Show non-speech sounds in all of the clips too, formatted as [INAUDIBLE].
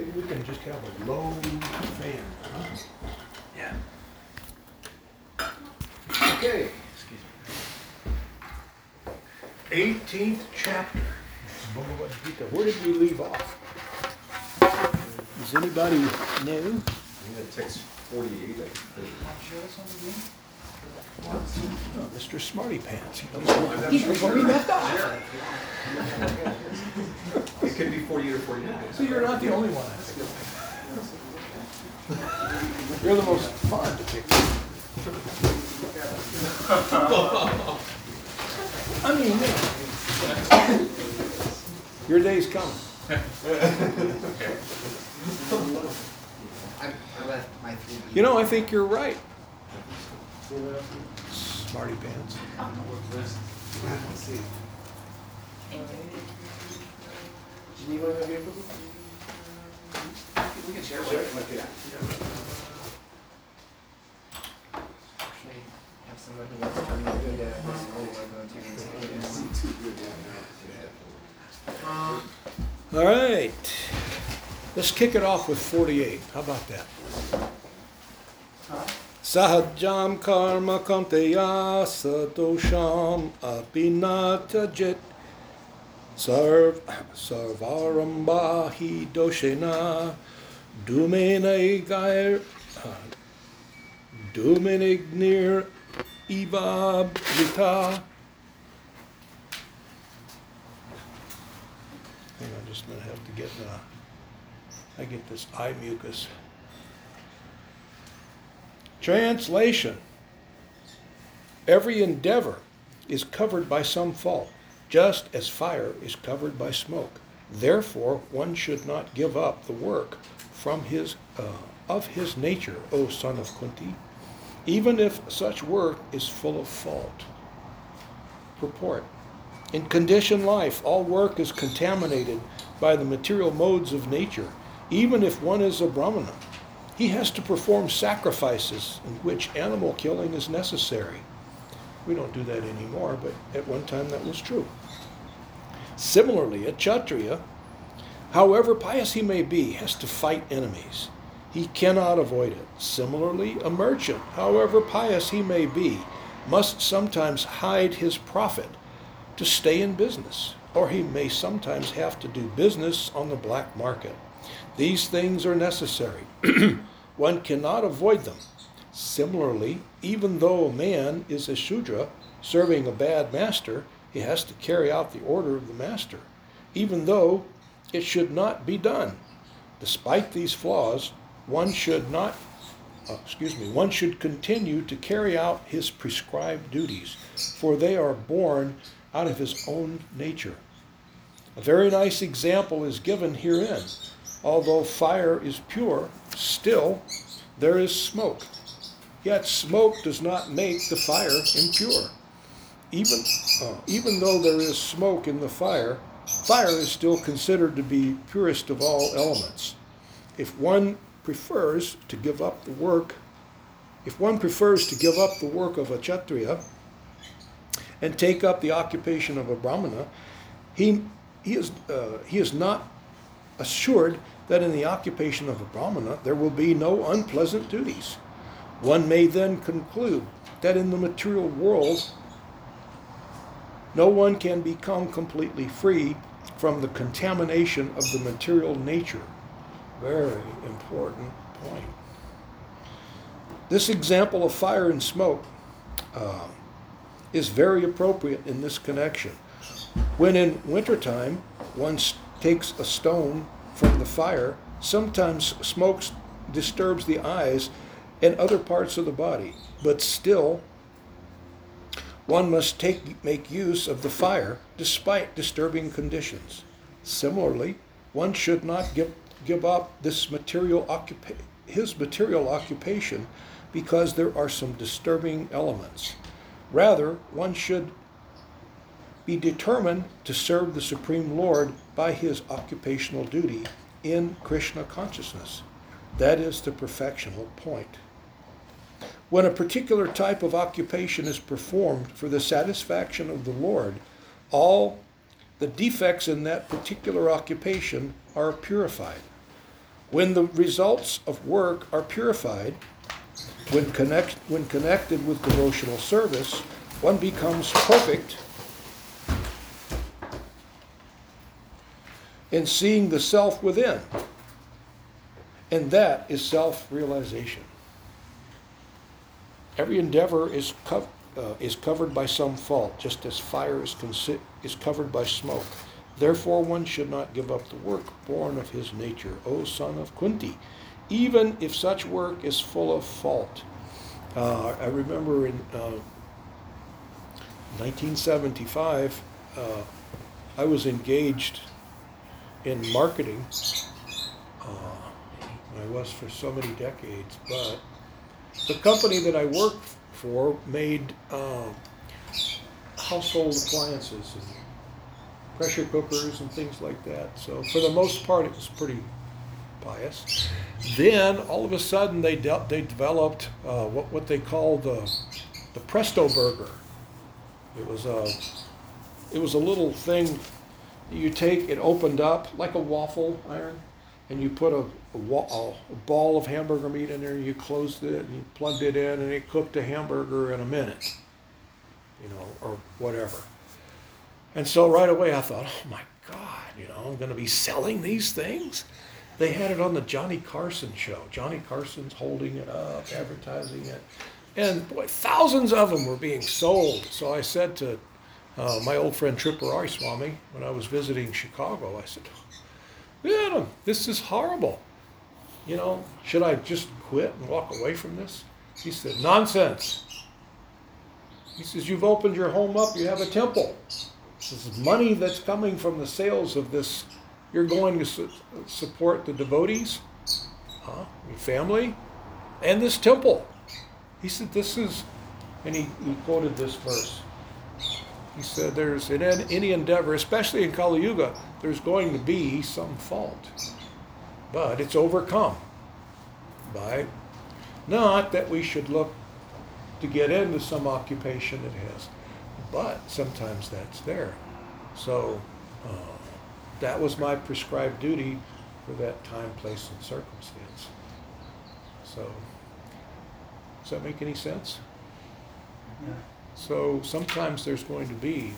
Maybe we can just have a low fan. huh? Yeah. Okay. Excuse me. Eighteenth chapter. Bhagavad Gita. Where did we leave off? Does anybody know? I think that text forty-eight, I think. Oh, Mr. Smarty Pants. He knows he knows where we left off. It could be forty-eight or forty-nine. So you're not the only one. You're the most fun to pick. [LAUGHS] I mean, yeah. Your day's coming. I, I left my three. You know, I think you're right. Smarty pants. We can share one. Actually, have someone who wants to turn me good at this whole one. All right. Let's kick it off with 48. How about that? Sahajam karma kanteya sadosham apinatajit sarv sarvarambahi doshena dumene gair dumenignir iva vita Hang just gonna have to get, uh, I get this eye mucus. Translation. Every endeavor is covered by some fault, just as fire is covered by smoke. Therefore, one should not give up the work from his, uh, of his nature, O son of Kunti, even if such work is full of fault. Purport. In conditioned life, all work is contaminated by the material modes of nature, even if one is a Brahmana. He has to perform sacrifices in which animal killing is necessary. We don't do that anymore, but at one time that was true. Similarly, a Kshatriya, however pious he may be, has to fight enemies. He cannot avoid it. Similarly, a merchant, however pious he may be, must sometimes hide his profit to stay in business, or he may sometimes have to do business on the black market. These things are necessary. [CLEARS THROAT] One cannot avoid them. Similarly, even though a man is a Shudra serving a bad master, he has to carry out the order of the master, even though it should not be done. Despite these flaws, one should not, uh, excuse me, one should continue to carry out his prescribed duties, for they are born out of his own nature. A very nice example is given herein. Although fire is pure, still there is smoke. Yet smoke does not make the fire impure. Even, uh, even though there is smoke in the fire, fire is still considered to be purest of all elements. If one prefers to give up the work, if one prefers to give up the work of a Kshatriya and take up the occupation of a Brahmana, he, he, is, uh, he is not assured that in the occupation of a Brahmana there will be no unpleasant duties. One may then conclude that in the material world no one can become completely free from the contamination of the material nature. Very important point. This example of fire and smoke uh, is very appropriate in this connection. When in wintertime one takes a stone from the fire, sometimes smoke disturbs the eyes and other parts of the body, but still one must take, make use of the fire despite disturbing conditions. Similarly, one should not give, give up this material occupa- his material occupation because there are some disturbing elements. Rather, one should be determined to serve the Supreme Lord by his occupational duty in Krishna consciousness. That is the perfectional point. When a particular type of occupation is performed for the satisfaction of the Lord, all the defects in that particular occupation are purified. When the results of work are purified, when, connect, when connected with devotional service, one becomes perfect in seeing the self within. And that is self realization. Every endeavor is, uh, is covered by some fault, just as fire is, is covered by smoke. Therefore, one should not give up the work born of his nature, O son of Kunti, even if such work is full of fault. Uh, I remember in uh, 1975, uh, I was engaged in marketing. Uh, I was for so many decades, but the company that I worked for made uh, household appliances and pressure cookers and things like that. So for the most part, it was pretty pious. Then all of a sudden, they de- they developed uh, what what they called the the Presto Burger. It was a it was a little thing you take. It opened up like a waffle iron, and you put a, a, wa- a ball of hamburger meat in there. You closed it and you plugged it in, and it cooked a hamburger in a minute. You know, or whatever. And so right away I thought, oh my God, you know, I'm going to be selling these things. They had it on the Johnny Carson show. Johnny Carson's holding it up, advertising it. And boy, thousands of them were being sold. So I said to uh, my old friend Tripurari Swami when I was visiting Chicago, I said, Adam, this is horrible. You know, should I just quit and walk away from this? He said, nonsense. He says, you've opened your home up, you have a temple. This is money that's coming from the sales of this. You're going to su- support the devotees, huh? your family, and this temple. He said, This is, and he, he quoted this verse. He said, There's in any endeavor, especially in Kali Yuga, there's going to be some fault. But it's overcome by not that we should look to get into some occupation it has, but sometimes that's there. So uh, that was my prescribed duty for that time, place, and circumstance. So, does that make any sense? So sometimes there's going to be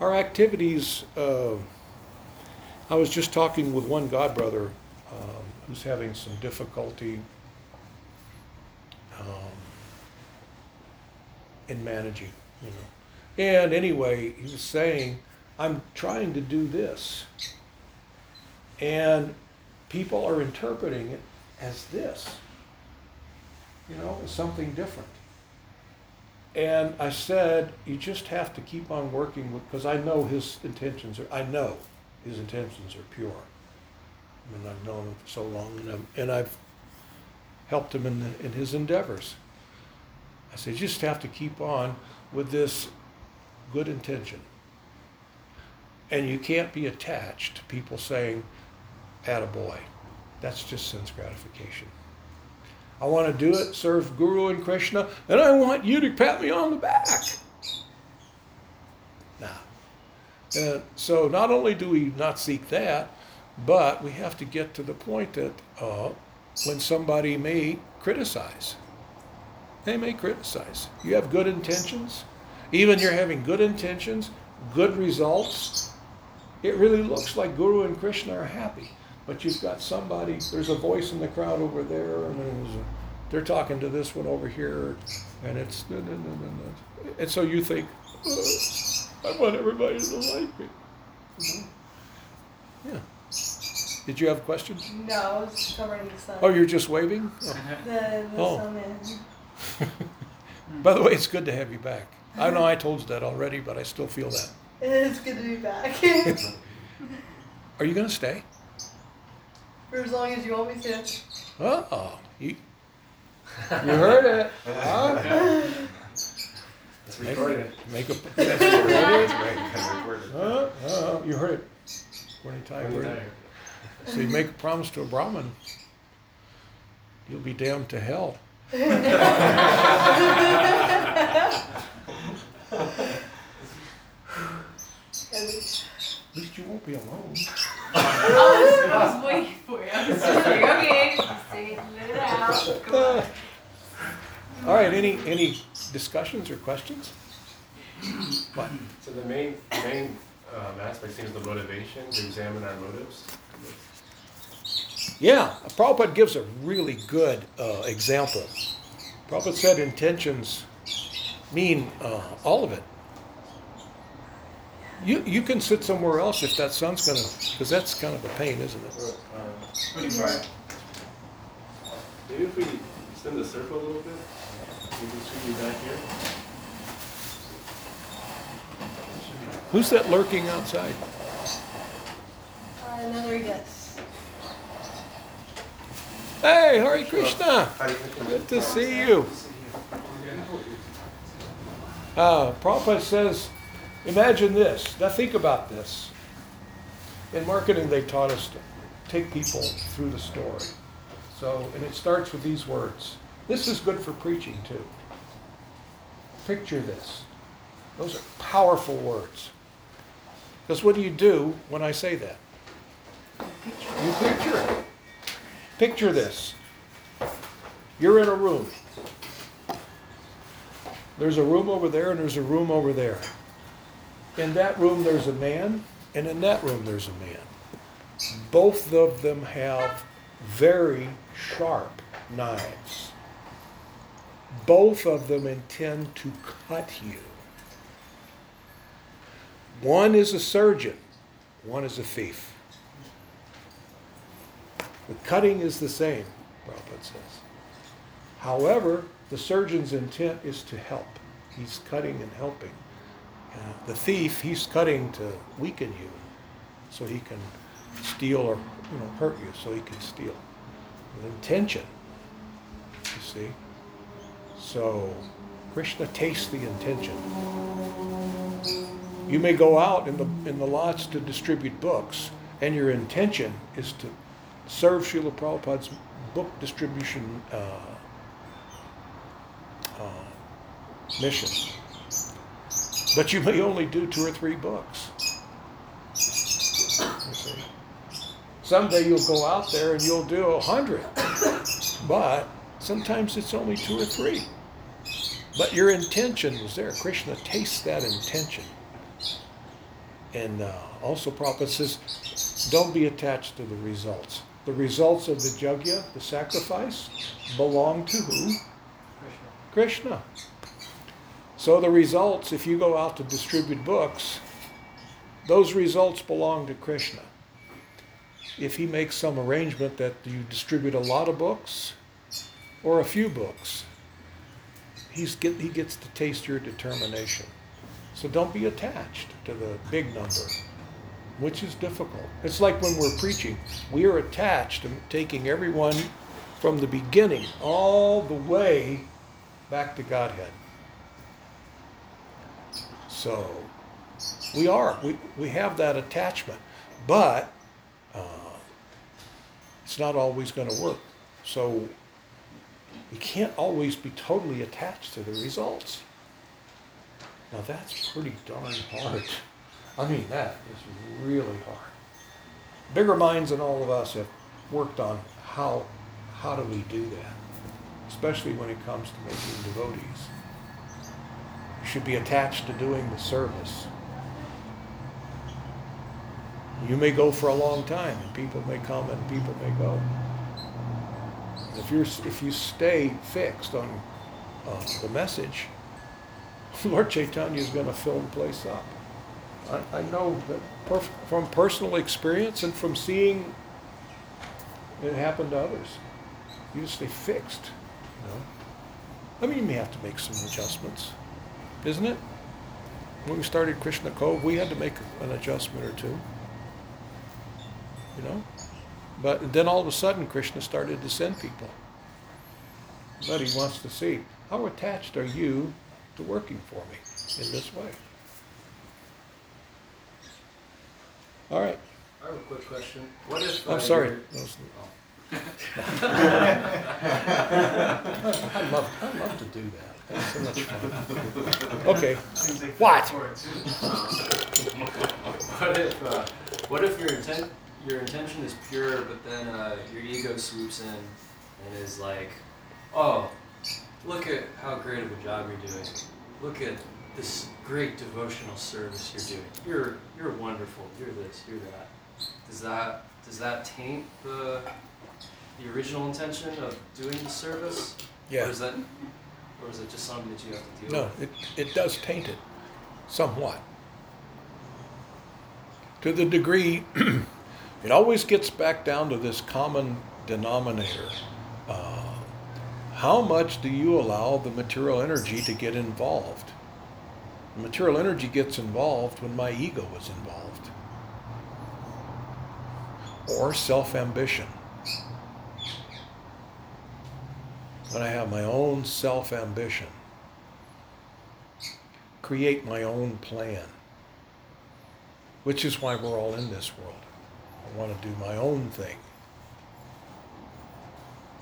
our activities. Uh, I was just talking with one godbrother um, who's having some difficulty um, in managing, you know. And anyway, he was saying, I'm trying to do this. And people are interpreting it as this, you know, as something different. And I said, you just have to keep on working with, because I know his intentions are, I know his intentions are pure. I mean, I've known him for so long, and, I'm, and I've helped him in, the, in his endeavors. I said, you just have to keep on with this good intention. And you can't be attached to people saying, attaboy. That's just sense gratification. I want to do it, serve Guru and Krishna, and I want you to pat me on the back. And so not only do we not seek that, but we have to get to the point that uh, when somebody may criticize, they may criticize. You have good intentions, even you're having good intentions, good results. It really looks like Guru and Krishna are happy, but you've got somebody. There's a voice in the crowd over there, and there's a, they're talking to this one over here, and it's and so you think, "Oh, I want everybody to like me. Mhm. Yeah. Did you have a question? No, I was just covering the sun. Oh, you're just waving. Oh. the, the Oh. snowman. [LAUGHS] By the way, it's good to have you back. I know I told you that already, but I still feel that. [LAUGHS] It's good to be back. [LAUGHS] Are you going to stay? For as long as you want me to. Oh, you, you heard it. Huh? It's recorded. Make a. [LAUGHS] That's recorded. It's right, kind of recorded. Huh? Uh, you heard it. Twenty times. Twenty. So you make a promise to a Brahmin, you'll be damned to hell. [LAUGHS] At least you won't be alone. I was, I was waiting for you. I was just like, okay, say let it out. Come on. All right, any, any discussions or questions? What? So the main, main um, aspect seems the motivation, to examine our motives. Yeah, Prabhupada gives a really good uh, example. Prabhupada said intentions mean uh, all of it. You, you can sit somewhere else if that sun's gonna, because that's kind of a pain, isn't it? Pretty bright. Maybe if we extend the circle a little bit, maybe it should be back here. Who's that lurking outside? Uh, another yes. Hey, Hare Krishna! Good to see you. Uh, Prabhupada says, imagine this. Now think about this. In marketing, they taught us to take people through the story. So, and it starts with these words. This is good for preaching too. Picture this. Those are powerful words. Because what do you do when I say that? You picture it. Picture this. You're in a room. There's a room over there and there's a room over there. In that room, there's a man, and in that room, there's a man. Both of them have very sharp knives. Both of them intend to cut you. One is a surgeon, one is a thief. The cutting is the same, Prabhupada says. However, the surgeon's intent is to help. He's cutting and helping. The thief, he's cutting to weaken you so he can steal or you know hurt you so he can steal. With intention, you see. So Krishna tastes the intention. You may go out in the in the lots to distribute books, and your intention is to serve Srila Prabhupada's book distribution uh, uh, mission. But you may only do two or three books. You see. Someday you'll go out there and you'll do a hundred, but sometimes it's only two or three. But your intention was there. Krishna tastes that intention. And uh, also, Prabhupada says, don't be attached to the results. The results of the yajna, the sacrifice, belong to who? Krishna. Krishna. So the results, if you go out to distribute books, those results belong to Krishna. If he makes some arrangement that you distribute a lot of books or a few books, he's get, he gets to taste your determination. So don't be attached to the big number, which is difficult. It's like when we're preaching, we are attached to taking everyone from the beginning all the way back to Godhead. So we are, we, we have that attachment, but uh, it's not always going to work. So we can't always be totally attached to the results. Now that's pretty darn hard. I mean, that is really hard. Bigger minds than all of us have worked on how how do we do that, especially when it comes to making devotees. You should be attached to doing the service. You may go for a long time, and people may come and people may go. If you're if you stay fixed on uh, the message, [LAUGHS] Lord Chaitanya is going to fill the place up. I, I know that perf- from personal experience and from seeing it happen to others. You just stay fixed. You know? I mean, you may have to make some adjustments, isn't it? When we started Krishna Cove, we had to make an adjustment or two. You know? But then all of a sudden, Krishna started to send people. But he wants to see how attached are you to working for me in this way. All right. I have a quick question. What if? I'm uh, sorry. you're- That was- [LAUGHS] I love, I love to do that. That's so much fun. Okay. What? What if, uh, what if your intent, your intention is pure, but then uh, your ego swoops in and is like, "Oh, look at how great of a job you're doing. Look at this great devotional service you're doing. You're you're wonderful. You're this. You're that." Does that does that taint the the original intention of doing the service? Or Yeah. that, or is it just something that you have to deal No, with? it, it does taint it somewhat. To the degree, [CLEARS THROAT] it always gets back down to this common denominator. Uh, how much do you allow the material energy to get involved? The material energy gets involved when my ego is involved, or self ambition. When I have my own self ambition create my own plan, which is why we're all in this world. I want to do my own thing.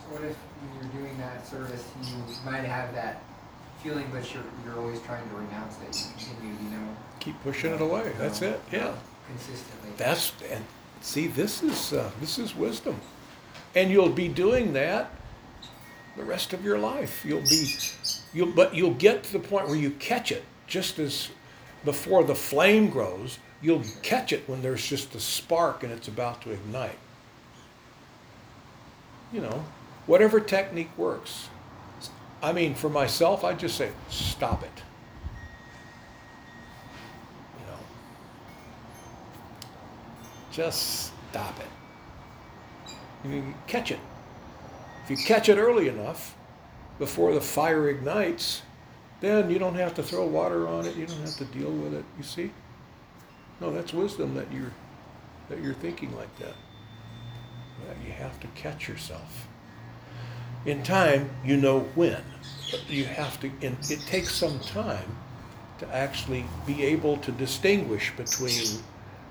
So what if when you're doing that service, you might have that feeling, but you're, you're always trying to renounce it, you continue, you know? Keep pushing it away. That's it. Yeah. Consistently. That's and see, this is uh, this is wisdom, and you'll be doing that the rest of your life. You'll be, you'll but you'll get to the point where you catch it just as before the flame grows. You'll catch it when there's just a spark and it's about to ignite. You know, whatever technique works. I mean, for myself, I just say, stop it. You know, just stop it. You catch it. If you catch it early enough, before the fire ignites, then you don't have to throw water on it. You don't have to deal with it. You see? No, that's wisdom that you're that you're thinking like that. You have to catch yourself. In time, you know when, but you have to. It takes some time to actually be able to distinguish between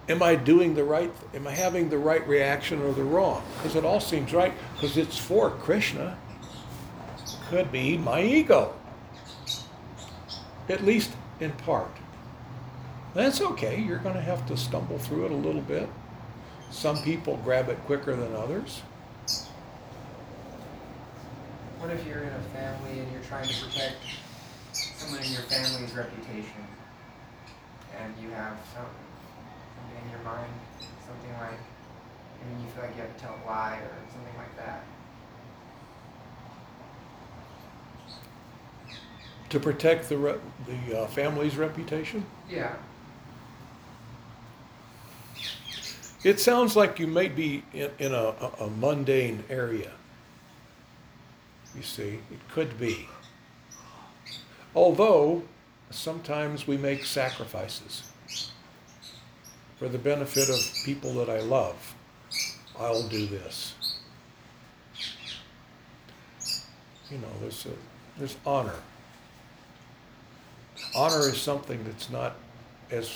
am I doing the right, am I having the right reaction or the wrong? Because it all seems right because it's for Krishna. Could be my ego, at least in part. That's okay. You're going to have to stumble through it a little bit. Some people grab it quicker than others. What if you're in a family and you're trying to protect someone in your family's reputation? And you have some, in your mind, something like, I mean, you feel like you have to tell a lie or something like that. To protect the, re- the uh, family's reputation? Yeah. It sounds like you may be in, in a, a- a mundane area. You see, it could be. Although, sometimes we make sacrifices for the benefit of people that I love. I'll do this. You know, there's a, there's honor. Honor is something that's not as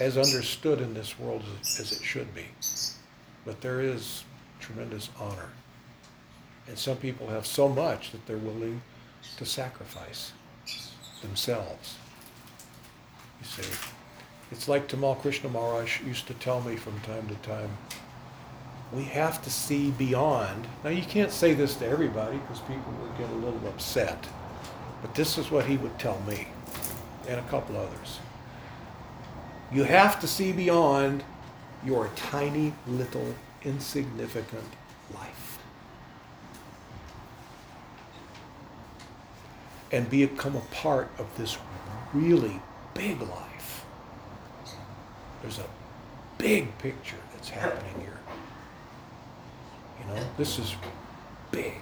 as understood in this world as, as it should be. But there is tremendous honor. And some people have so much that they're willing to sacrifice themselves. You see, it's like Tamal Krishna Maharaj used to tell me from time to time. We have to see beyond. Now, you can't say this to everybody because people would get a little upset. But this is what he would tell me and a couple others. You have to see beyond your tiny little insignificant life and become a part of this really big life. There's a big picture that's happening here. You know, this is big.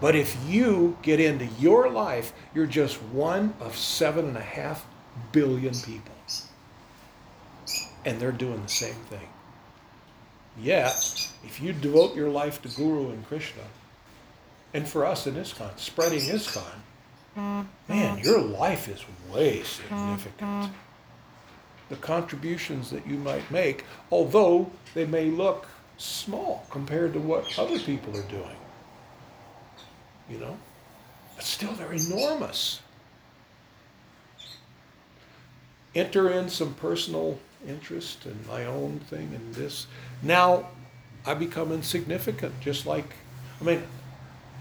But if you get into your life, you're just one of seven and a half billion people. And they're doing the same thing. Yet, if you devote your life to Guru and Krishna, and for us in ISKCON, spreading ISKCON, man, your life is way significant. The contributions that you might make, although they may look small compared to what other people are doing, you know, but still they're enormous. Enter in some personal interest and my own thing and this. Now I become insignificant, just like, I mean,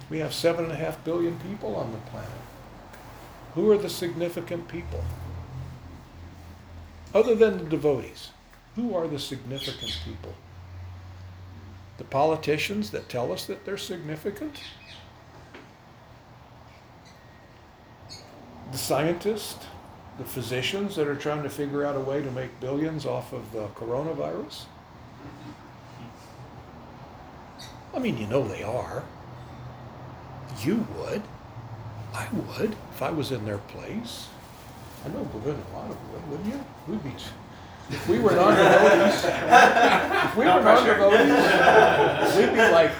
we have seven and a half billion people on the planet. Who are the significant people? Other than the devotees, who are the significant people? The politicians that tell us that they're significant? The scientists? The physicians that are trying to figure out a way to make billions off of the coronavirus? I mean, you know they are. You would. I would if I was in their place. I know Govinda a lot of would, wouldn't you? We'd be, if we were non-devotees, if we were non-devotees, we'd be like,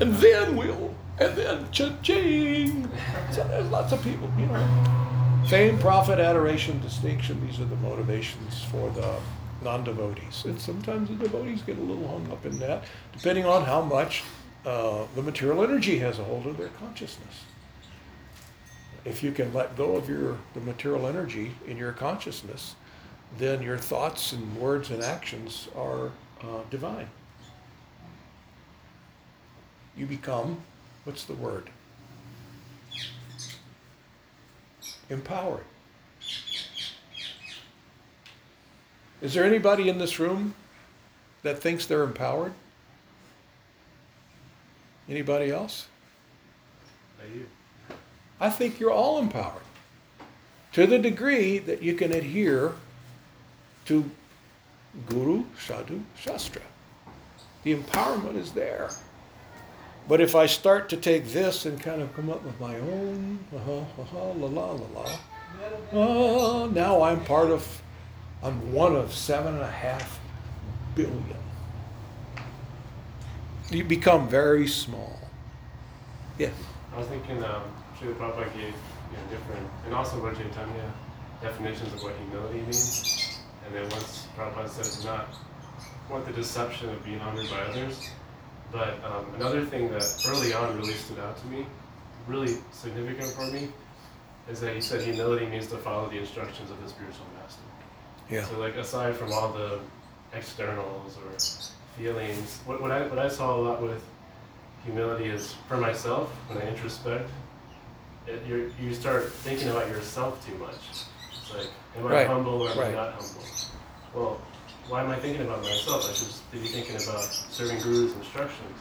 and then we'll, and then cha-ching. So there's lots of people, you know. Fame, profit, adoration, distinction, these are the motivations for the non-devotees. And sometimes the devotees get a little hung up in that, depending on how much uh, the material energy has a hold of their consciousness. If you can let go of your the material energy in your consciousness, then your thoughts and words and actions are uh, divine. You become, what's the word? Empowered. Is there anybody in this room that thinks they're empowered? Anybody else? By you. I think you're all empowered to the degree that you can adhere to Guru, Sadhu, Shastra. The empowerment is there. But if I start to take this and kind of come up with my own, uh-huh, uh-huh, la la la la, oh, now I'm part of, I'm one of seven and a half billion. You become very small. Yeah. I was thinking, um, Srila Prabhupada gave, you know, different, and also Lord Chaitanya, definitions of what humility means. And then once Prabhupada says not want the deception of being honored by others. But um, another thing that early on really stood out to me, really significant for me, is that he said humility means to follow the instructions of the spiritual master. Yeah. So like aside from all the externals or feelings, what, what I what I saw a lot with humility is for myself when I introspect, it, you you start thinking about yourself too much. It's like, am I Right, humble or am right. I not humble? Well, why am I thinking about myself? I should be thinking about serving Guru's instructions.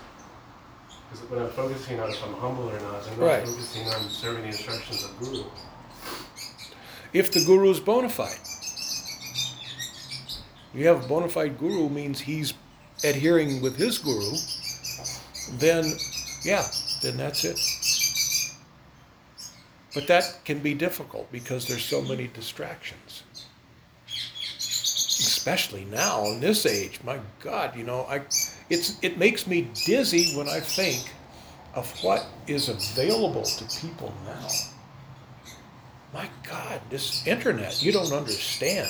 Because when I'm focusing on if I'm humble or not, I'm not Right. focusing on serving the instructions of Guru. if the guru is bona fide. You have a bona fide guru means he's adhering with his guru, then yeah, then that's it. But that can be difficult because there's so many distractions. Especially now in this age. My God, you know, I it's it makes me dizzy when I think of what is available to people now. My God, this internet, you don't understand.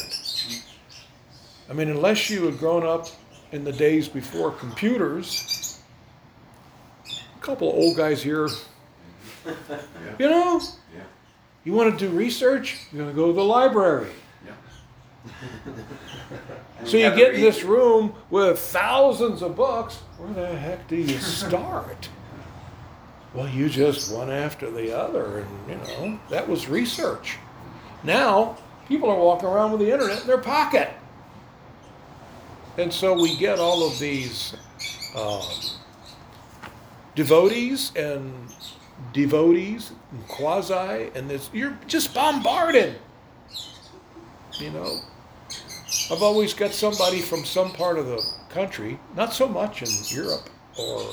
I mean, unless you had grown up in the days before computers, a couple of old guys here, [LAUGHS] you know, you want to do research, you're going to go to the library. yeah. So [LAUGHS] you get in this room with thousands of books. Where the heck do you start? well, you just one after the other, and you know that was research. Now people are walking around with the internet in their pocket, and so we get all of these um, devotees and devotees and quasi, and this you're just bombarded. You know, I've always got somebody from some part of the country, not so much in Europe or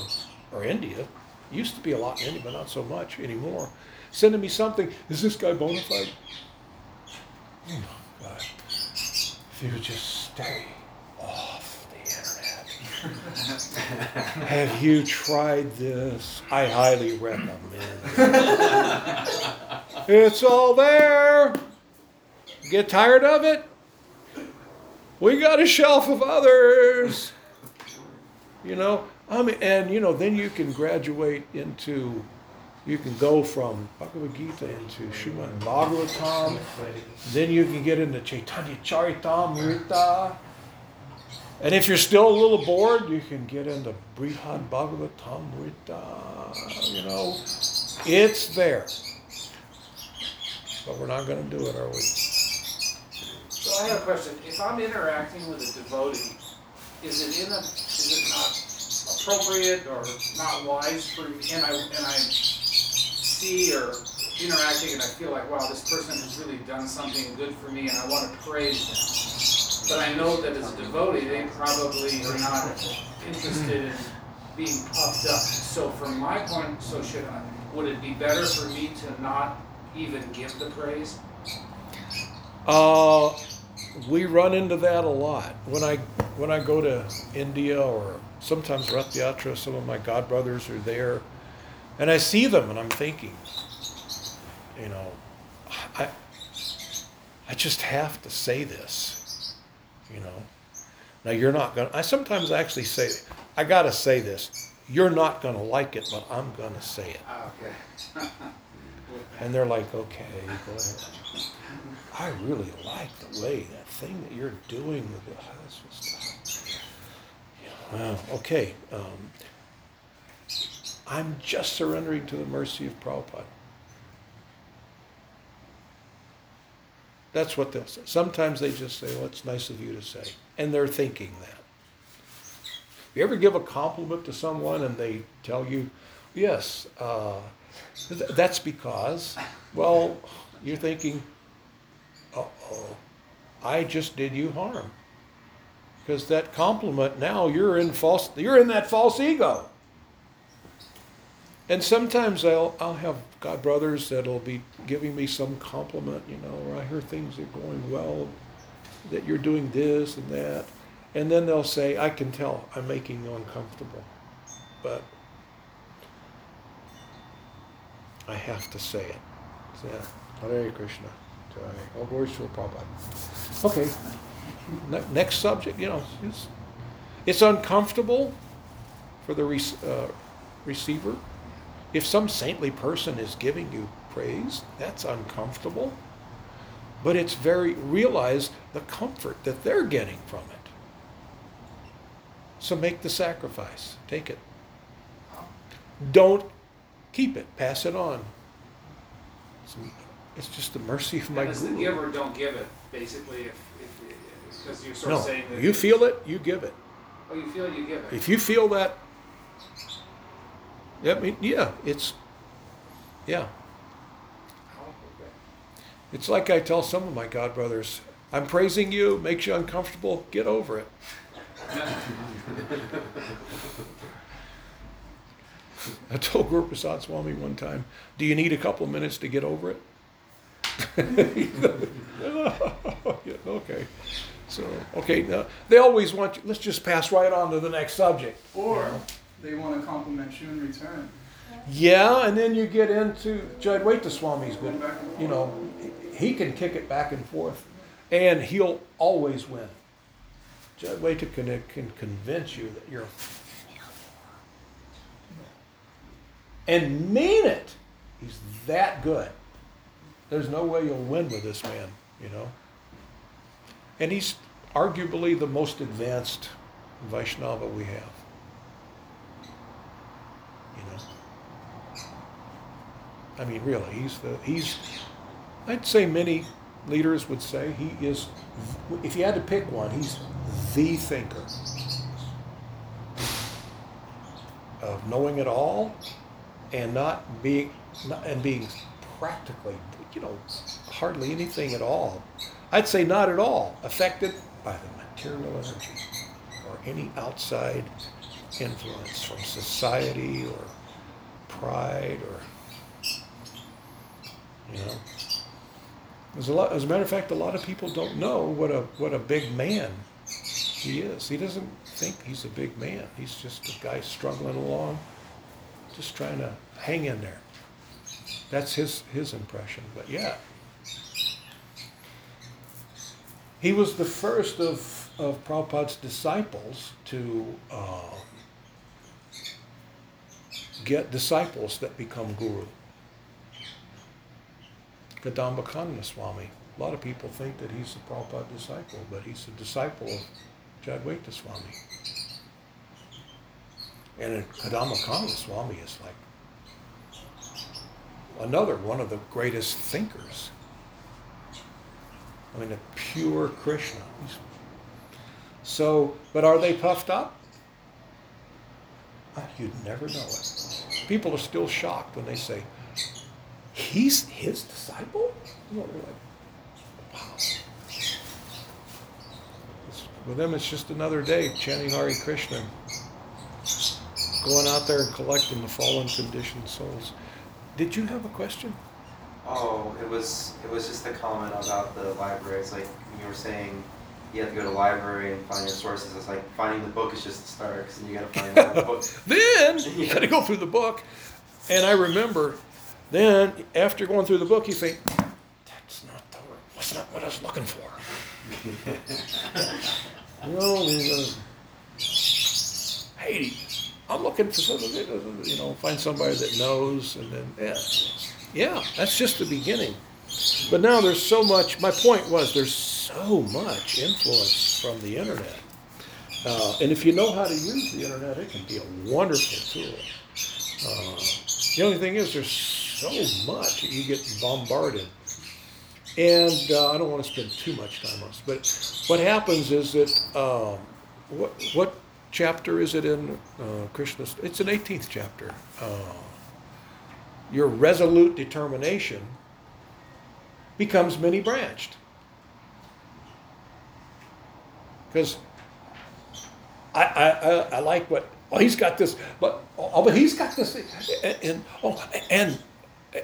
or India. Used to be a lot in India, but not so much anymore. Sending me something. Is this guy bona fide? Oh God! If you would just stay. [LAUGHS] Have you tried this? I highly recommend. it. it's all there. Get tired of it? We got a shelf of others. You know, I mean, and you know, then you can graduate into You can go from Bhagavad Gita into Srimad Bhagavatam. Then you can get into Chaitanya Charitamrita. And if you're still a little bored, you can get into Brihad Bhagavatamrita. Uh, you know, it's there. But we're not going to do it, are we? So I have a question. If I'm interacting with a devotee, is it in a, is it not appropriate or not wise for, me? and I, and I see or interacting and I feel like, wow, this person has really done something good for me and I want to praise them. But I know that as a devotee, they probably are not interested in being puffed up. So from my point, so should I, would it be better for me to not even give the praise? Uh, we run into that a lot. When I when I go to India or sometimes Rath some of my godbrothers are there, and I see them and I'm thinking, you know, I I just have to say this, you know. Now you're not gonna. I sometimes actually say, I gotta say this. You're not gonna like it, but I'm gonna say it. Ah, Okay. [LAUGHS] And they're like, okay, go ahead. I really like the way that thing that you're doing with it. Yeah, wow, okay. Um, I'm just surrendering to the mercy of Prabhupada. That's what they'll say. Sometimes they just say, well, it's nice of you to say. And they're thinking that. You ever give a compliment to someone and they tell you, yes, uh, th- that's because, well, you're thinking, uh-oh, I just did you harm. Because that compliment now you're in false you're in that false ego. And sometimes I'll I'll have God brothers that'll be giving me some compliment, you know, or I hear things are going well, that you're doing this and that. And then they'll say, I can tell I'm making you uncomfortable. But I have to say it. Yeah. Hare Krishna. All glories to Prabhupada. Okay. Ne- next subject, you know, it's, it's uncomfortable for the re- uh, receiver. If some saintly person is giving you praise, that's uncomfortable. But it's very, realize the comfort that they're getting from it. So make the sacrifice. Take it. Don't keep it. Pass it on. It's, it's just the mercy of my And as the guru. giver, don't give it, basically, if, if, because you're sort No, of saying that. you feel it, you give it. Oh, you feel it, you give it. If you feel that, I mean, yeah, it's, yeah. It's like I tell some of my godbrothers, I'm praising you, makes you uncomfortable, get over it. [LAUGHS] I told Guru Prasad Swami one time, do you need a couple of minutes to get over it? [LAUGHS] Yeah, okay. So, okay, now, they always want you, let's just pass right on to the next subject. Or they want to compliment you in return. Yeah, and then you get into Jayadvaita Swami's good. Going back and You know, he can kick it back and forth, and he'll always win. Jayadvaita can, can convince you that you're and mean it. He's that good. There's no way you'll win with this man, you know. And he's arguably the most advanced Vaishnava we have. You know. I mean, really, he's the he's. I'd say many leaders would say he is. If you had to pick one, he's the thinker of knowing it all, and not being not, and being practically, you know, hardly anything at all. I'd say not at all affected by the material energy or any outside influence from society or pride or you know. There's a lot. As a matter of fact, a lot of people don't know what a what a big man he is. He doesn't think he's a big man. He's just a guy struggling along, just trying to hang in there. That's his his impression. But yeah, he was the first of of Prabhupada's disciples to uh, get disciples that become guru. Kadamba Swami. A lot of people think that he's a Prabhupada disciple, but he's a disciple of Jayadvaita Swami. And Kadamba Swami is like another one of the greatest thinkers. I mean, a pure Krishna. So, but are they puffed up? Ah, You'd never know it. People are still shocked when they say, he's his disciple? You know, like, wow. It's- With them, it's just another day chanting Hare Krishna, going out there and collecting the fallen conditioned souls. Did you have a question? Oh, it was it was just a comment about the library. It's like you were saying you have to go to the library and find your sources. It's like finding the book is just the start because you got to find the [LAUGHS] book. Then [LAUGHS] you got to go through the book. And I remember, then after going through the book, you think, that's not the word. That's not what I was looking for. you know, know, hey, I'm looking for something. You know, find somebody that knows, and then yeah, yeah, that's just the beginning. But now there's so much. My point was there's so much influence from the internet. Uh, and if you know how to use the internet, it can be a wonderful tool. Uh, the only thing is, there's so much that you get bombarded. And uh, I don't want to spend too much time on this, but what happens is that um, what what chapter is it in uh, Krishna's? It's an 18th chapter. Uh, your resolute determination becomes many branched. Because I, I, I, I like what oh he's got this but oh but he's got this and, and oh and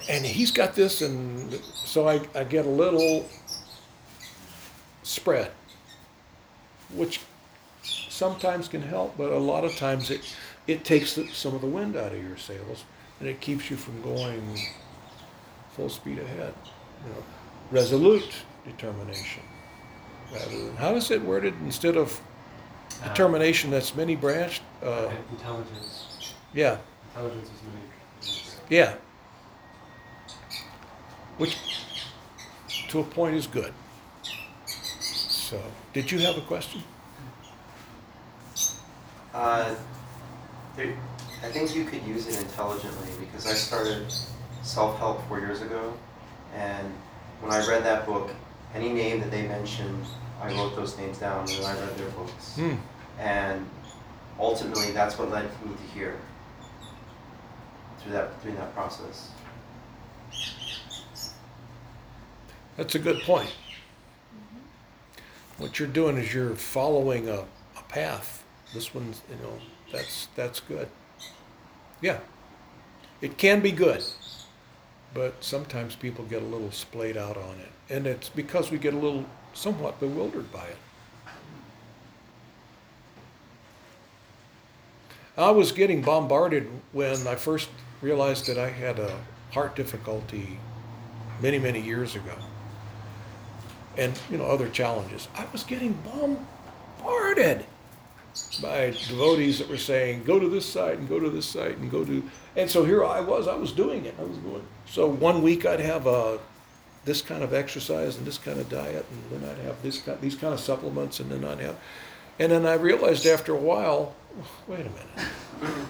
and he's got this and so I, I get a little spread which sometimes can help but a lot of times it it takes the, some of the wind out of your sails and it keeps you from going full speed ahead you know resolute determination rather than how is it worded instead of Uh, determination that's many branched uh, intelligence. yeah Intelligence is many. yeah which to a point is good so did you have a question Uh, there, I think you could use it intelligently because I started self-help four years ago, and when I read that book, any name that they mentioned, I wrote those names down and I read their books, hmm. and ultimately that's what led me to here through that through that process. That's a good point. What you're doing is you're following a, a path. This one's you know that's that's good. Yeah. It can be good but sometimes people get a little splayed out on it. And it's because we get a little somewhat bewildered by it. I was getting bombarded when i first realized that i had a heart difficulty many many years ago and you know other challenges. I was getting bombarded by devotees that were saying go to this site and go to this site and go to and so here i was i was doing it. I was going so one week i'd have a this kind of exercise and this kind of diet and then i'd have this ki- these kind of supplements and then i'd have and then i realized after a while wait a minute.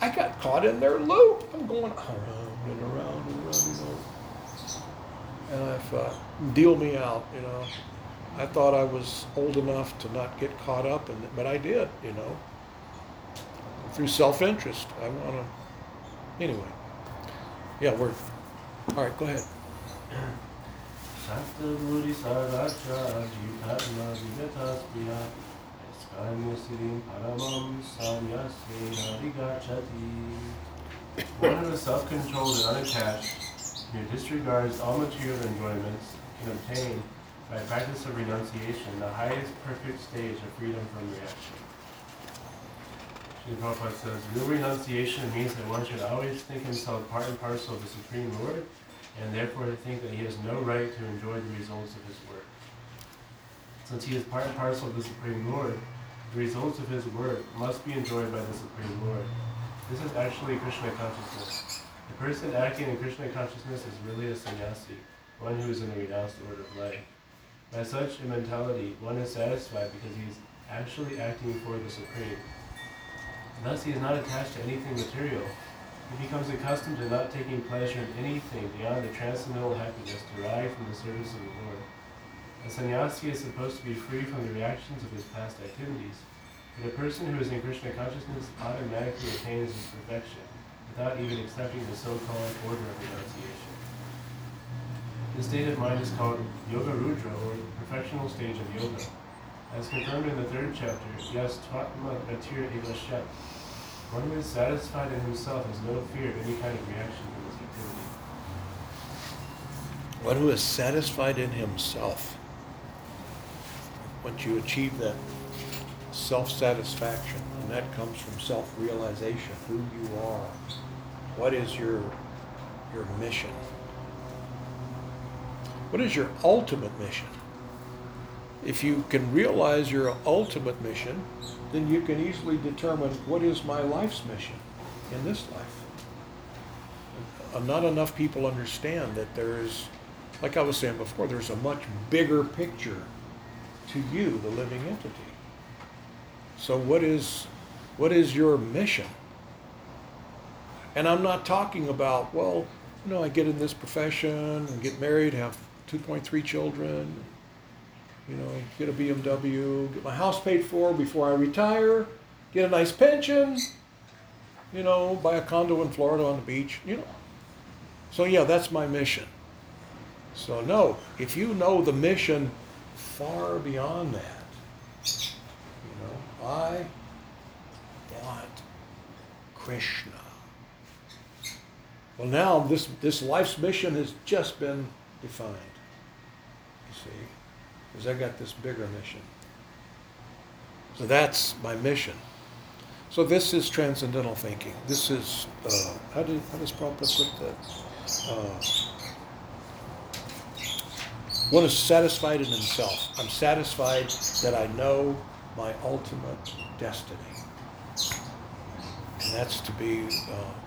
I got caught in their loop. I'm going around and around and around and I thought, deal me out, you know. I thought I was old enough to not get caught up in it, but I did, you know. Through self-interest, I want to. Anyway, yeah, we're. All right, go ahead. One who is self-controlled and unattached, who disregards all material enjoyments, can obtain, by practice of renunciation, the highest perfect stage of freedom from reaction. Srila Prabhupada says, real renunciation means that one should always think himself part and parcel of the Supreme Lord, and therefore think that he has no right to enjoy the results of his work. Since he is part and parcel of the Supreme Lord, the results of his work must be enjoyed by the Supreme Lord. This is actually Krishna consciousness. The person acting in Krishna consciousness is really a sannyasi, one who is in the renounced order of life. By such a mentality, one is satisfied because he is actually acting for the Supreme. Thus, he is not attached to anything material. He becomes accustomed to not taking pleasure in anything beyond the transcendental happiness derived from the service of the Lord. A sannyasi is supposed to be free from the reactions of his past activities, but a person who is in Krishna consciousness automatically attains his perfection without even accepting the so-called order of renunciation. This state of mind is called yogarudha, or the perfectional stage of yoga. As confirmed in the third chapter, Yas Twatma Atir Egashyat, one who is satisfied in himself has no fear of any kind of reaction from this activity. One who is satisfied in himself. Once you achieve that self satisfaction, and that comes from self realization, who you are, what is your, your mission? What is your ultimate mission? If you can realize your ultimate mission, then you can easily determine what is my life's mission in this life. Uh, Not enough people understand that there is, like I was saying before, there's a much bigger picture to you, the living entity. So what is what is your mission? And I'm not talking about, well, you know, I get in this profession and get married, have 2.3 children, you know, get a BMW, get my house paid for before I retire, get a nice pension, you know, buy a condo in Florida on the beach, you know. So yeah, that's my mission. So no, if you know the mission far beyond that, you know, I want Krishna. Well, now this this life's mission has just been defined. You see, because I got this bigger mission. So that's my mission. So this is transcendental thinking. This is uh, how did how does Prabhupada put that? Uh, one is satisfied in himself. I'm satisfied that I know my ultimate destiny, and that's to be uh,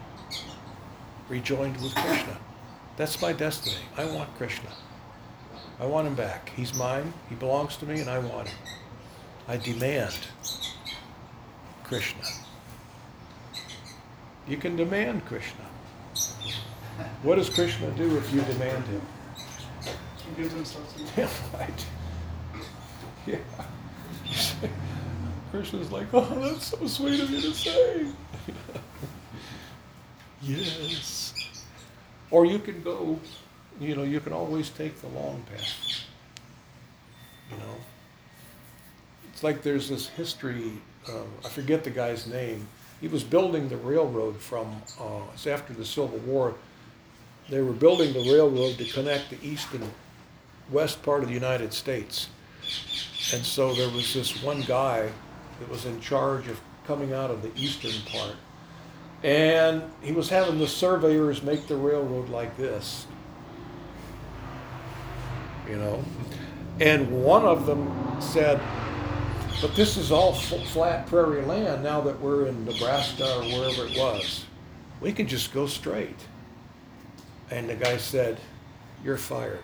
rejoined with Krishna. That's my destiny. I want Krishna. I want him back. He's mine. He belongs to me, and I want him. I demand Krishna. You can demand Krishna. What does Krishna do if you demand him? He gives himself to you. Yeah, right. [LAUGHS] Yeah. Krishna's like, oh, that's so sweet of you to say. [LAUGHS] yes. Or you can go, you know, you can always take the long path. You know? It's like there's this history, I forget the guy's name. He was building the railroad from, uh, it's after the Civil War. They were building the railroad to connect the east and west part of the United States. And so there was this one guy that was in charge of coming out of the eastern part. And he was having the surveyors make the railroad like this. You know? And one of them said, but this is all flat prairie land now that we're in Nebraska or wherever it was. We can just go straight. And the guy said, You're fired.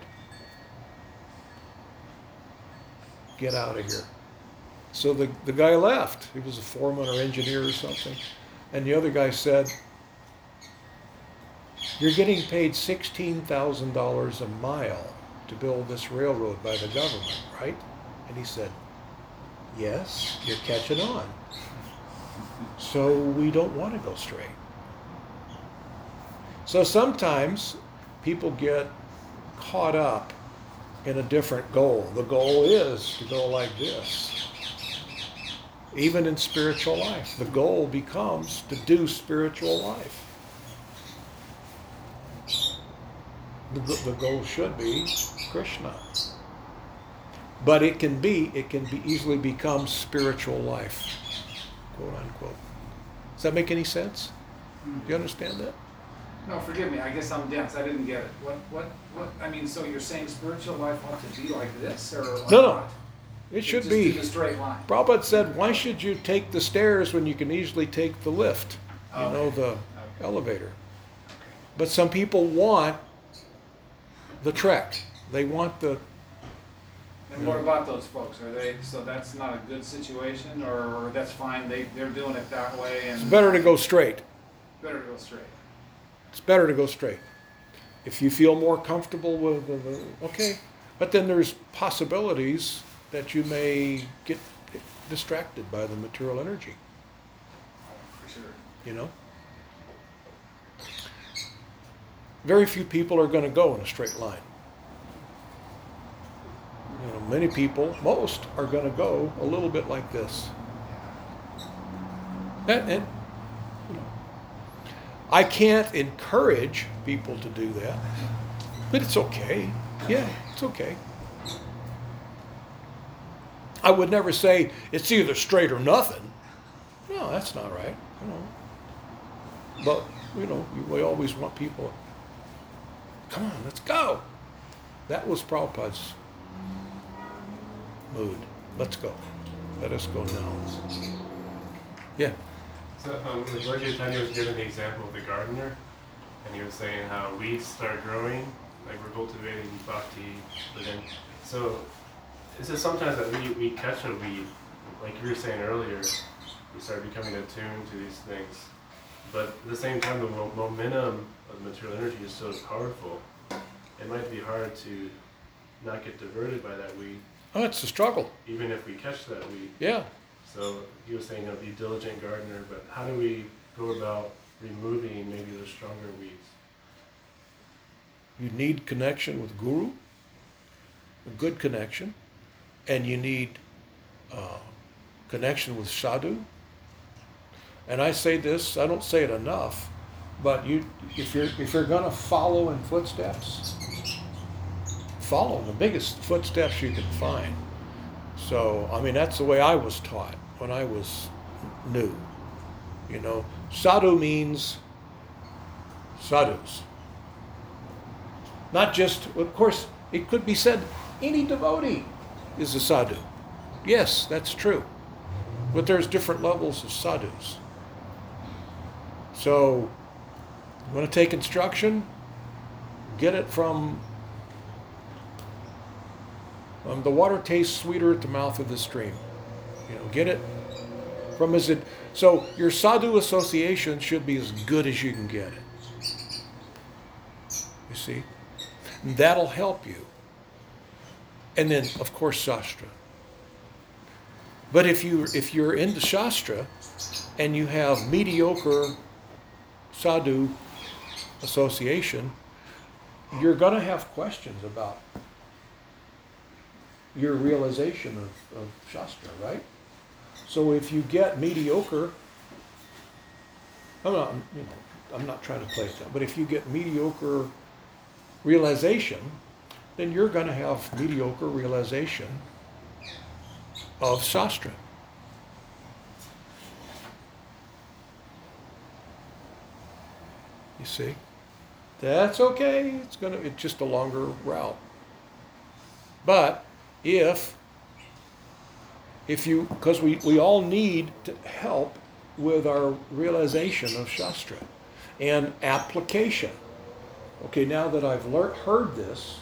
Get out of here. So the, the guy left. He was a foreman or engineer or something. And the other guy said, You're getting paid $16,000 a mile to build this railroad by the government, right? And he said, Yes, you're catching on. So we don't want to go straight. So sometimes people get caught up in a different goal. The goal is to go like this. Even in spiritual life, the goal becomes to do spiritual life. The, the goal should be Krishna. But it can be, it can be easily become spiritual life, quote unquote. Does that make any sense? Do you understand that? No, forgive me, I guess I'm dense, I didn't get it. What, what, what, I mean, so you're saying spiritual life ought to be like this, or like No, no. what? It should Just be. do the straight line. Prabhupada said, why should you take the stairs when you can easily take the lift? you know, the Okay. elevator. But some people want the trek. They want the, And what about those folks? Are they, so that's not a good situation, or that's fine, they, they're doing it that way and? it's better to go straight. Better to go straight. It's better to go straight. If you feel more comfortable with, the the- okay, but then there's possibilities that you may get distracted by the material energy, For sure. you know? Very few people are gonna go in a straight line. You know, many people, most are gonna go a little bit like this. And, and, you know, I can't encourage people to do that, but it's okay. Yeah, it's okay. I would never say it's either straight or nothing. No, that's not right. You know. But you know, we always want people. Come on, let's go. That was Prabhupada's mood. Let's go. Let us go now. Yeah. So, um, Lord Chaitanya was giving the example of the gardener, and he was saying how weeds start growing, like we're cultivating bhakti, but then, so, it's just sometimes that we, we catch a weed, like you were saying earlier, we start becoming attuned to these things. But at the same time, the mo- momentum of material energy is so powerful, it might be hard to not get diverted by that weed, Oh, it's a struggle. even if we catch that weed. Yeah. So he was saying, you know, be diligent gardener, but how do we go about removing maybe the stronger weeds? You need connection with Guru, a good connection, and you need uh, connection with Sadhu. And I say this, I don't say it enough, but you, if you're if you're gonna follow in footsteps, follow the biggest footsteps you can find. So I mean that's the way I was taught when I was new. You know, sadhu means sadhus. Not just, of course, it could be said any devotee is a sadhu. Yes, that's true. But there's different levels of sadhus. So, you want to take instruction? Get it from. Um, the water tastes sweeter at the mouth of the stream. You know, get it from is it. So your sadhu association should be as good as you can get it. You see, and that'll help you. And then, of course, shastra. But if you if you're into shastra, and you have mediocre sadhu association, you're going to have questions about your realization of, of Shastra, right? So if you get mediocre, I'm not, you know, I'm not trying to it down, but if you get mediocre realization, then you're going to have mediocre realization of Shastra. You see? That's okay. It's gonna it's just a longer route. But if if you because we, we all need to help with our realization of Shastra and application. Okay, now that I've heard this,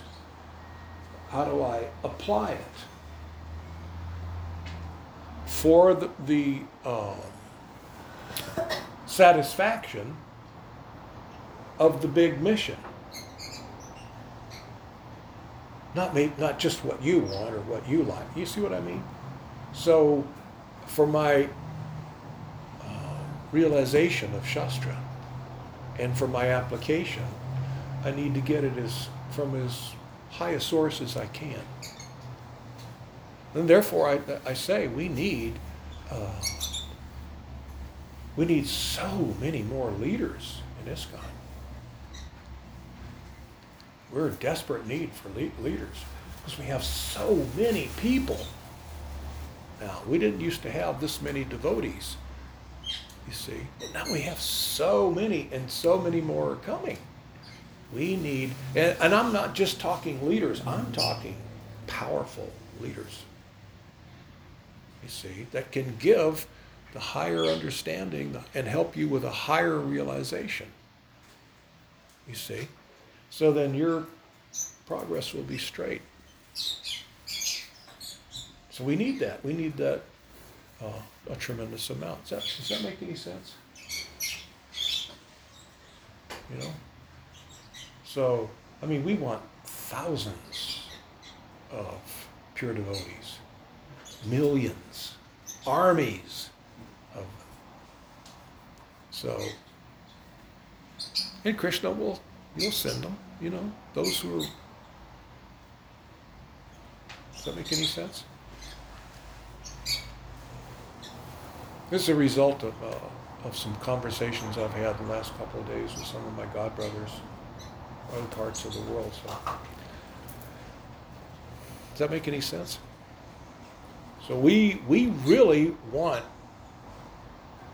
how do I apply it? For the, the um, satisfaction of the big mission. Not me, not just what you want or what you like. You see what I mean? So, for my uh, realization of Shastra and for my application, I need to get it as from as high a source as I can. And therefore, I, I say we need uh, we need so many more leaders in ISKCON. We're in desperate need for le- leaders because we have so many people. Now, we didn't used to have this many devotees, you see, but now we have so many, and so many more are coming. We need, and, and I'm not just talking leaders, I'm talking powerful leaders, you see, that can give the higher understanding and help you with a higher realization. You see? So then your progress will be straight. So we need that. We need that uh, a tremendous amount. Does that, does that make any sense? You know? So, I mean, we want thousands of pure devotees, millions, armies of them. So, and Krishna will, you'll send them, you know, those who are. Does that make any sense? This is a result of, uh, of some conversations I've had the last couple of days with some of my godbrothers, other parts of the world. So, does that make any sense? So we we really want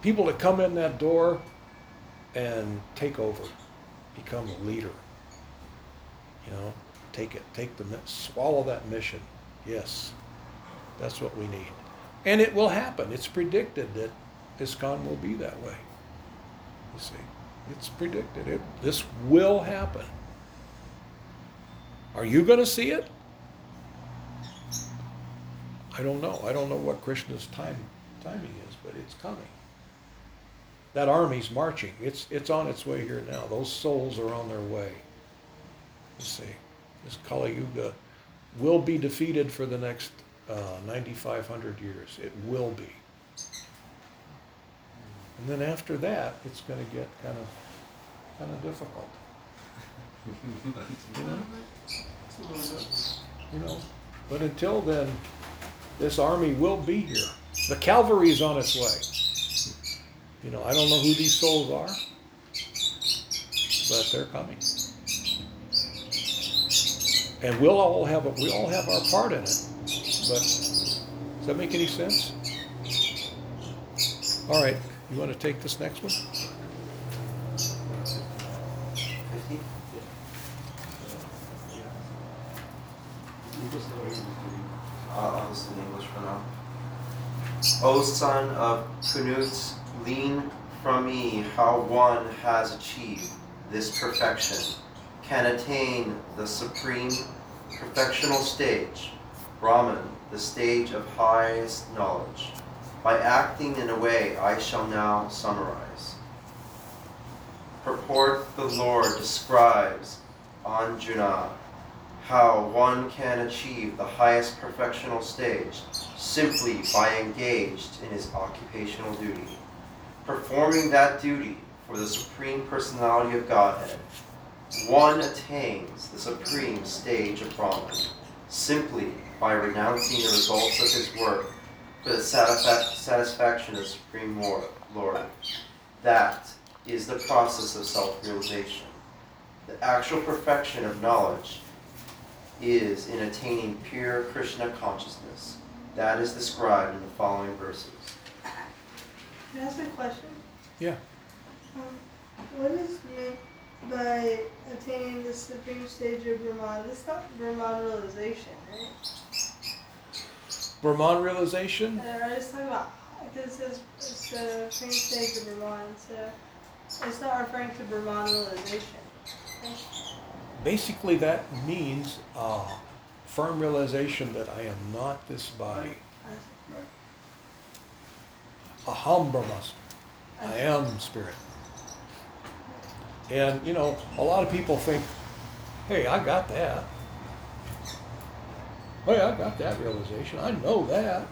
people to come in that door and take over, become a leader. You know, take it, take the swallow that mission. Yes, that's what we need. And it will happen. It's predicted that ISKCON will be that way. You see, it's predicted. It, this will happen. Are you going to see it? I don't know. I don't know what Krishna's time timing is, but it's coming. That army's marching. It's it's on its way here now. Those souls are on their way. You see, this Kali Yuga will be defeated for the next uh, 9,500 years. It will be. And then after that, it's going to get kind of kind of difficult. [LAUGHS] You know? You know, but until then, this army will be here. The cavalry is on its way. You know, I don't know who these souls are, but they're coming. And we'll all have a, we all have our part in it. But does that make any sense? All right, you want to take this next one? Fifty? Uh, I'll listen in English for now. O son of Kunti, lean from me how one has achieved this perfection, can attain the supreme perfectional stage, Brahman, the stage of highest knowledge, by acting in a way I shall now summarize. Purport the Lord describes Arjuna how one can achieve the highest perfectional stage simply by engaged in his occupational duty. Performing that duty for the Supreme Personality of Godhead, one attains the supreme stage of Brahman simply by renouncing the results of his work for the satisfaction of the Supreme Lord. That is the process of self realization. The actual perfection of knowledge is in attaining pure Krishna consciousness. That is described in the following verses. Can I ask a question? Yeah. Um, what is meant by attaining the supreme stage of Brahman? It's not Brahman realization, right? Brahman realization? Uh, right, it's talking about, because it it's the supreme stage of Brahman, so it's not referring to Brahman realization. right? Basically, that means uh, firm realization that I am not this body. Aham Brahmasmi. I am spirit. And, you know, a lot of people think, hey, I got that. Hey, I got that realization. I know that.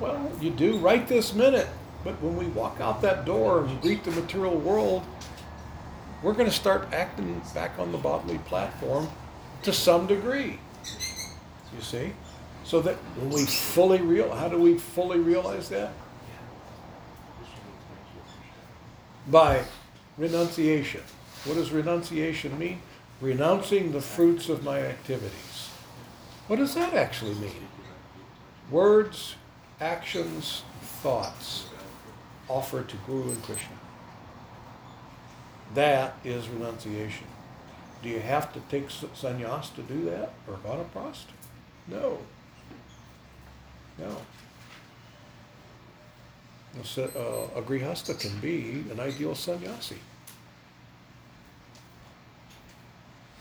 Well, you do right this minute. But when we walk out that door and greet the material world, we're going to start acting back on the bodily platform to some degree. You see? So that when we fully real, how do we fully realize that? By renunciation. What does renunciation mean? Renouncing the fruits of my activities. What does that actually mean? Words, actions, thoughts offered to Guru and Krishna. That is renunciation. Do you have to take sannyas to do that or vanaprastha? No. No. Uh, a grihasta can be an ideal sannyasi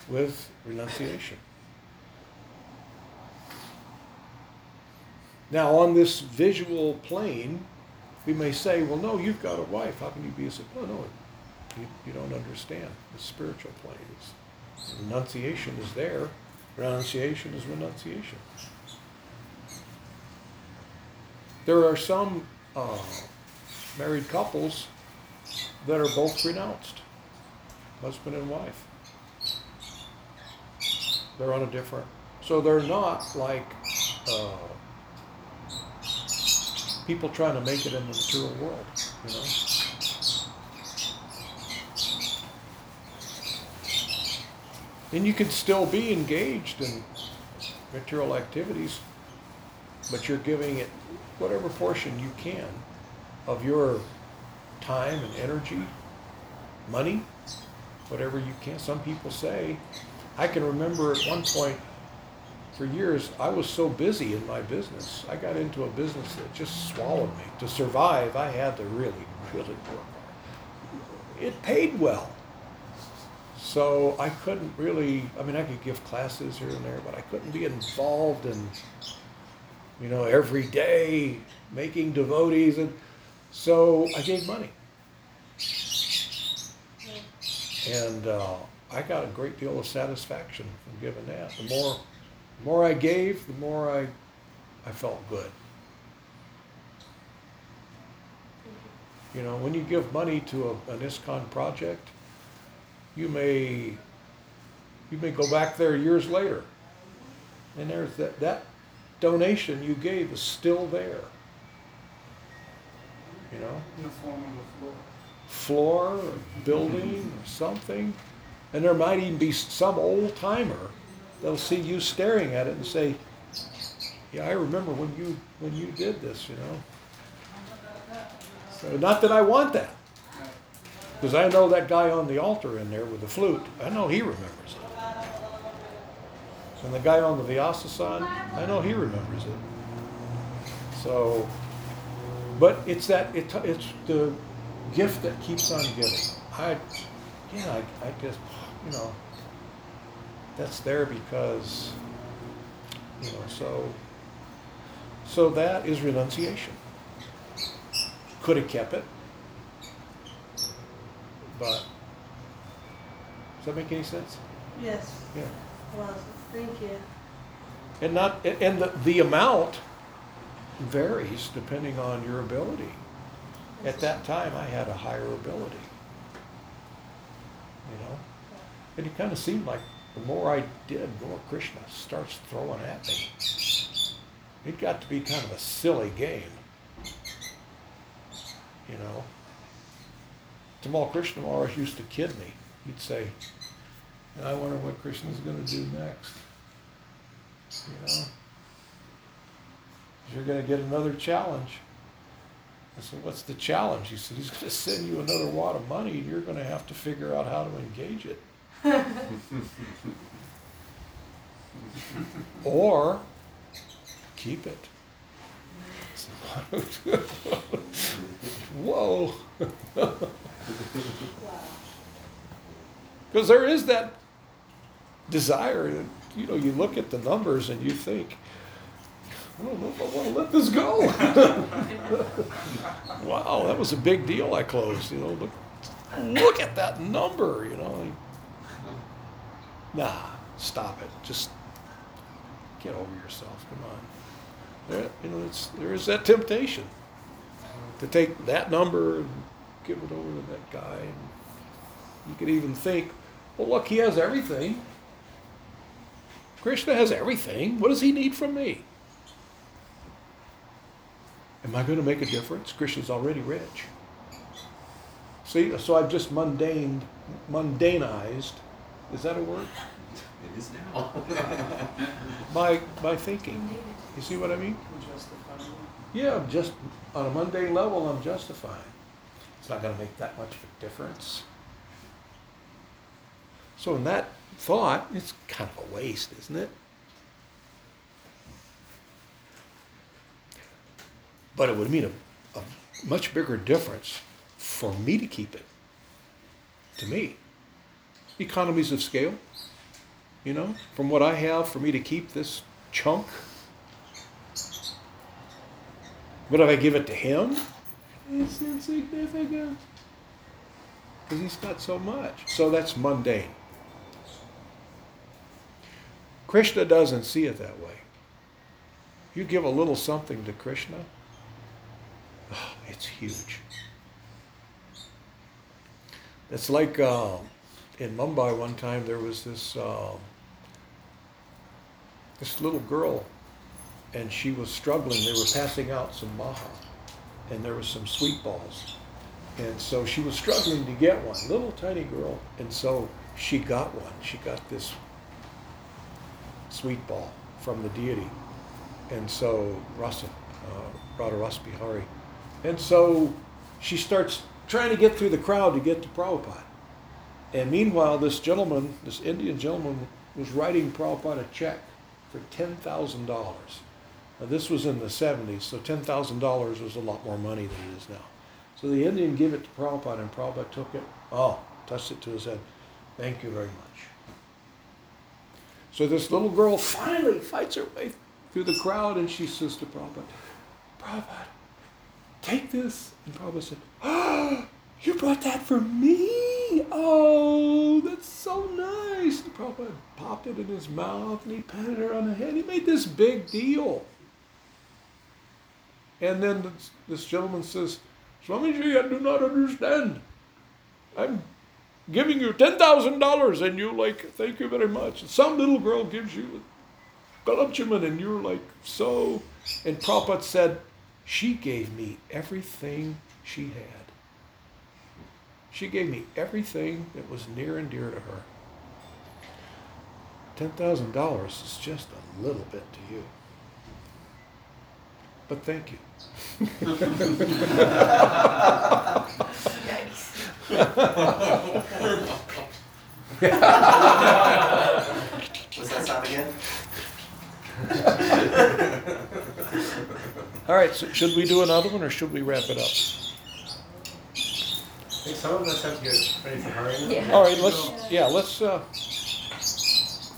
with renunciation. Now, on this visual plane, we may say, well, no, you've got a wife. How can you be a. sannyasi? No, you, you don't understand the spiritual plane. It's, renunciation is there, renunciation is renunciation. There are some uh, married couples that are both renounced, husband and wife. They're on a different, so they're not like uh, people trying to make it in the material world, you know. And you could still be engaged in material activities, but you're giving it whatever portion you can of your time and energy, money, whatever you can. Some people say, I can remember at one point for years, I was so busy in my business. I got into a business that just swallowed me. To survive, I had to really, really work. It paid well. So I couldn't really, I mean, I could give classes here and there, but I couldn't be involved in, you know, every day making devotees. And so I gave money. And uh, I got a great deal of satisfaction from giving that. The more, the more I gave, the more I, I felt good. You know, when you give money to a, an ISKCON project, you may, you may go back there years later, and there's that, that donation you gave is still there. You know? In the form of a floor. floor or building or something. And there might even be some old timer that'll see you staring at it and say, Yeah, I remember when you when you did this, you know. So not that I want that. Because I know that guy on the altar in there with the flute, I know he remembers it. And the guy on the Vyasasan, I know he remembers it. So but it's that it, it's the gift that keeps on giving. I, yeah, I, I just, you know, that's there because, you know, so, so that is renunciation. Could have kept it, but does that make any sense? Yes. Yeah. Well, thank you. And not, and the, the amount varies depending on your ability. At that time, I had a higher ability. You know? And it kind of seemed like the more I did, the more Krishna starts throwing at me. It got to be kind of a silly game. You know? Tamal Krishna always used to kid me. He'd say, I wonder what Krishna's going to do next. You know? You're going to get another challenge. I said, What's the challenge? He said, He's going to send you another wad of money and you're going to have to figure out how to engage it. [LAUGHS] or keep it. Said, [LAUGHS] Whoa. [LAUGHS] Because there is that desire, you know, you look at the numbers and you think, I don't know if I want to let this go. [LAUGHS] wow, that was a big deal I closed. You know, look, look at that number. You know, nah, stop it. Just get over yourself. Come on. There, you know, there is that temptation to take that number give it over to that guy. And you could even think, well, look, he has everything. Krishna has everything. What does he need from me? Am I going to make a difference? Krishna's already rich. See, so I've just mundane, mundanized. Is that a word? It is now. [LAUGHS] My my thinking. You see what I mean? Justifiable. Yeah, I'm just on a mundane level, I'm justifying. It's not going to make that much of a difference. So in that thought, it's kind of a waste, isn't it? But it would mean a, a much bigger difference for me to keep it. To me. Economies of scale. You know, from what I have, for me to keep this chunk. But if I give it to him, it's insignificant. Because he's got so much. So that's mundane. Krishna doesn't see it that way. You give a little something to Krishna, oh, it's huge. It's like uh, in Mumbai one time there was this uh, this little girl, and she was struggling. They were passing out some maha, and there was some sweet balls, and so she was struggling to get one. Little tiny girl, and so she got one. She got this sweet ball from the deity. And so Rasa, uh, Radha Ras Bihari. And so she starts trying to get through the crowd to get to Prabhupada. And meanwhile, this gentleman, this Indian gentleman, was writing Prabhupada a check for $10,000. Now, this was in the 70s, so $10,000 was a lot more money than it is now. So the Indian gave it to Prabhupada, and Prabhupada took it, oh, touched it to his head. Thank you very much. So this little girl finally fights her way through the crowd and she says to Prabhupada, Prabhupada, take this. And Prabhupada said, Oh, you brought that for me? Oh, that's so nice. And Prabhupada popped it in his mouth and he patted her on the head. He made this big deal. And then this, this gentleman says, Swamiji, I do not understand. I'm giving you ten thousand dollars and you like thank you very much. And some little girl gives you gulab jamun and you're like so and Prabhupada said she gave me everything she had. She gave me everything that was near and dear to her. Ten thousand dollars is just a little bit to you but thank you What's that sound again? all right so should we do another one or should we wrap it up I think some of us have to get ready for hurrying. Yeah. All right, let's, yeah, let's, uh,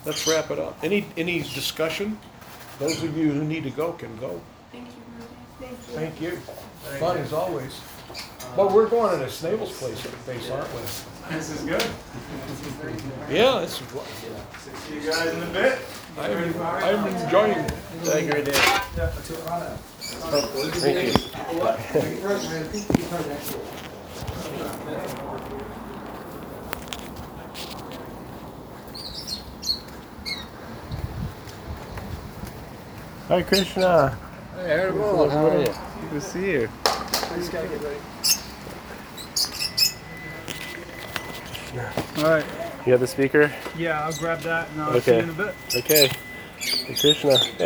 let's wrap it up. Any, any discussion? Those of you who need to go can go. Thank you, Rudy. Thank you. Thank you. Fun as always. Uh, but we're going to Snavels place, place, aren't we? This is good. Yeah, it's, See you guys in a bit. I'm, I'm enjoying. Thank you, Dave. Thank you. Hi, Krishna. Hey, Haribol, how are you? Good to see you. All right. You have the speaker? Yeah, I'll grab that and I'll see you Okay. in a bit. Okay. Hey, Krishna.